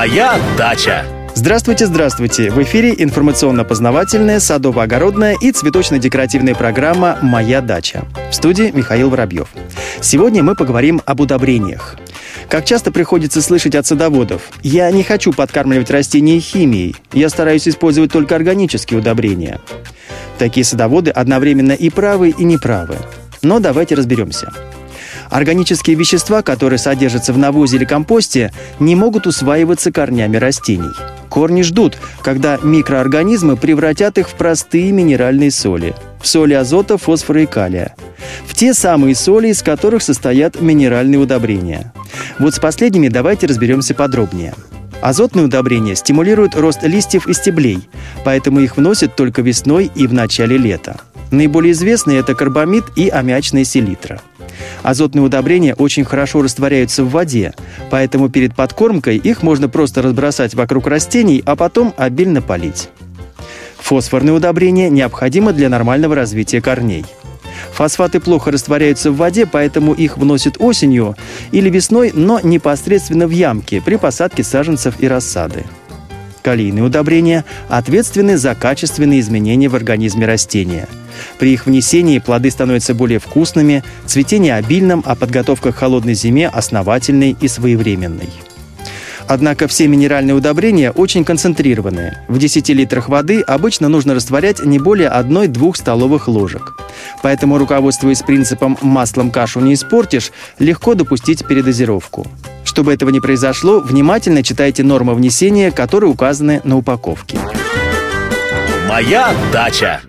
Моя дача. Здравствуйте, здравствуйте! В эфире информационно-познавательная, садово-огородная и цветочно-декоративная программа «Моя дача». В студии Михаил Воробьев. Сегодня мы поговорим об удобрениях. Как часто приходится слышать от садоводов, я не хочу подкармливать растения химией, я стараюсь использовать только органические удобрения. Такие садоводы одновременно и правы, и неправы. Но давайте разберемся. Органические вещества, которые содержатся в навозе или компосте, не могут усваиваться корнями растений. Корни ждут, когда микроорганизмы превратят их в простые минеральные соли, в соли азота, фосфора и калия, в те самые соли, из которых состоят минеральные удобрения. Вот с последними давайте разберемся подробнее. Азотные удобрения стимулируют рост листьев и стеблей, поэтому их вносят только весной и в начале лета. Наиболее известные это карбамид и аммиачная селитра. Азотные удобрения очень хорошо растворяются в воде, поэтому перед подкормкой их можно просто разбросать вокруг растений, а потом обильно полить. Фосфорные удобрения необходимы для нормального развития корней. Фосфаты плохо растворяются в воде, поэтому их вносят осенью или весной, но непосредственно в ямки при посадке саженцев и рассады. Калийные удобрения ответственны за качественные изменения в организме растения. При их внесении плоды становятся более вкусными, цветение обильным, а подготовка к холодной зиме основательной и своевременной. Однако все минеральные удобрения очень концентрированные. В 10 литрах воды обычно нужно растворять не более 1-2 столовых ложек. Поэтому, руководствуясь принципом «маслом кашу не испортишь», легко допустить передозировку. Чтобы этого не произошло, внимательно читайте нормы внесения, которые указаны на упаковке. Моя дача.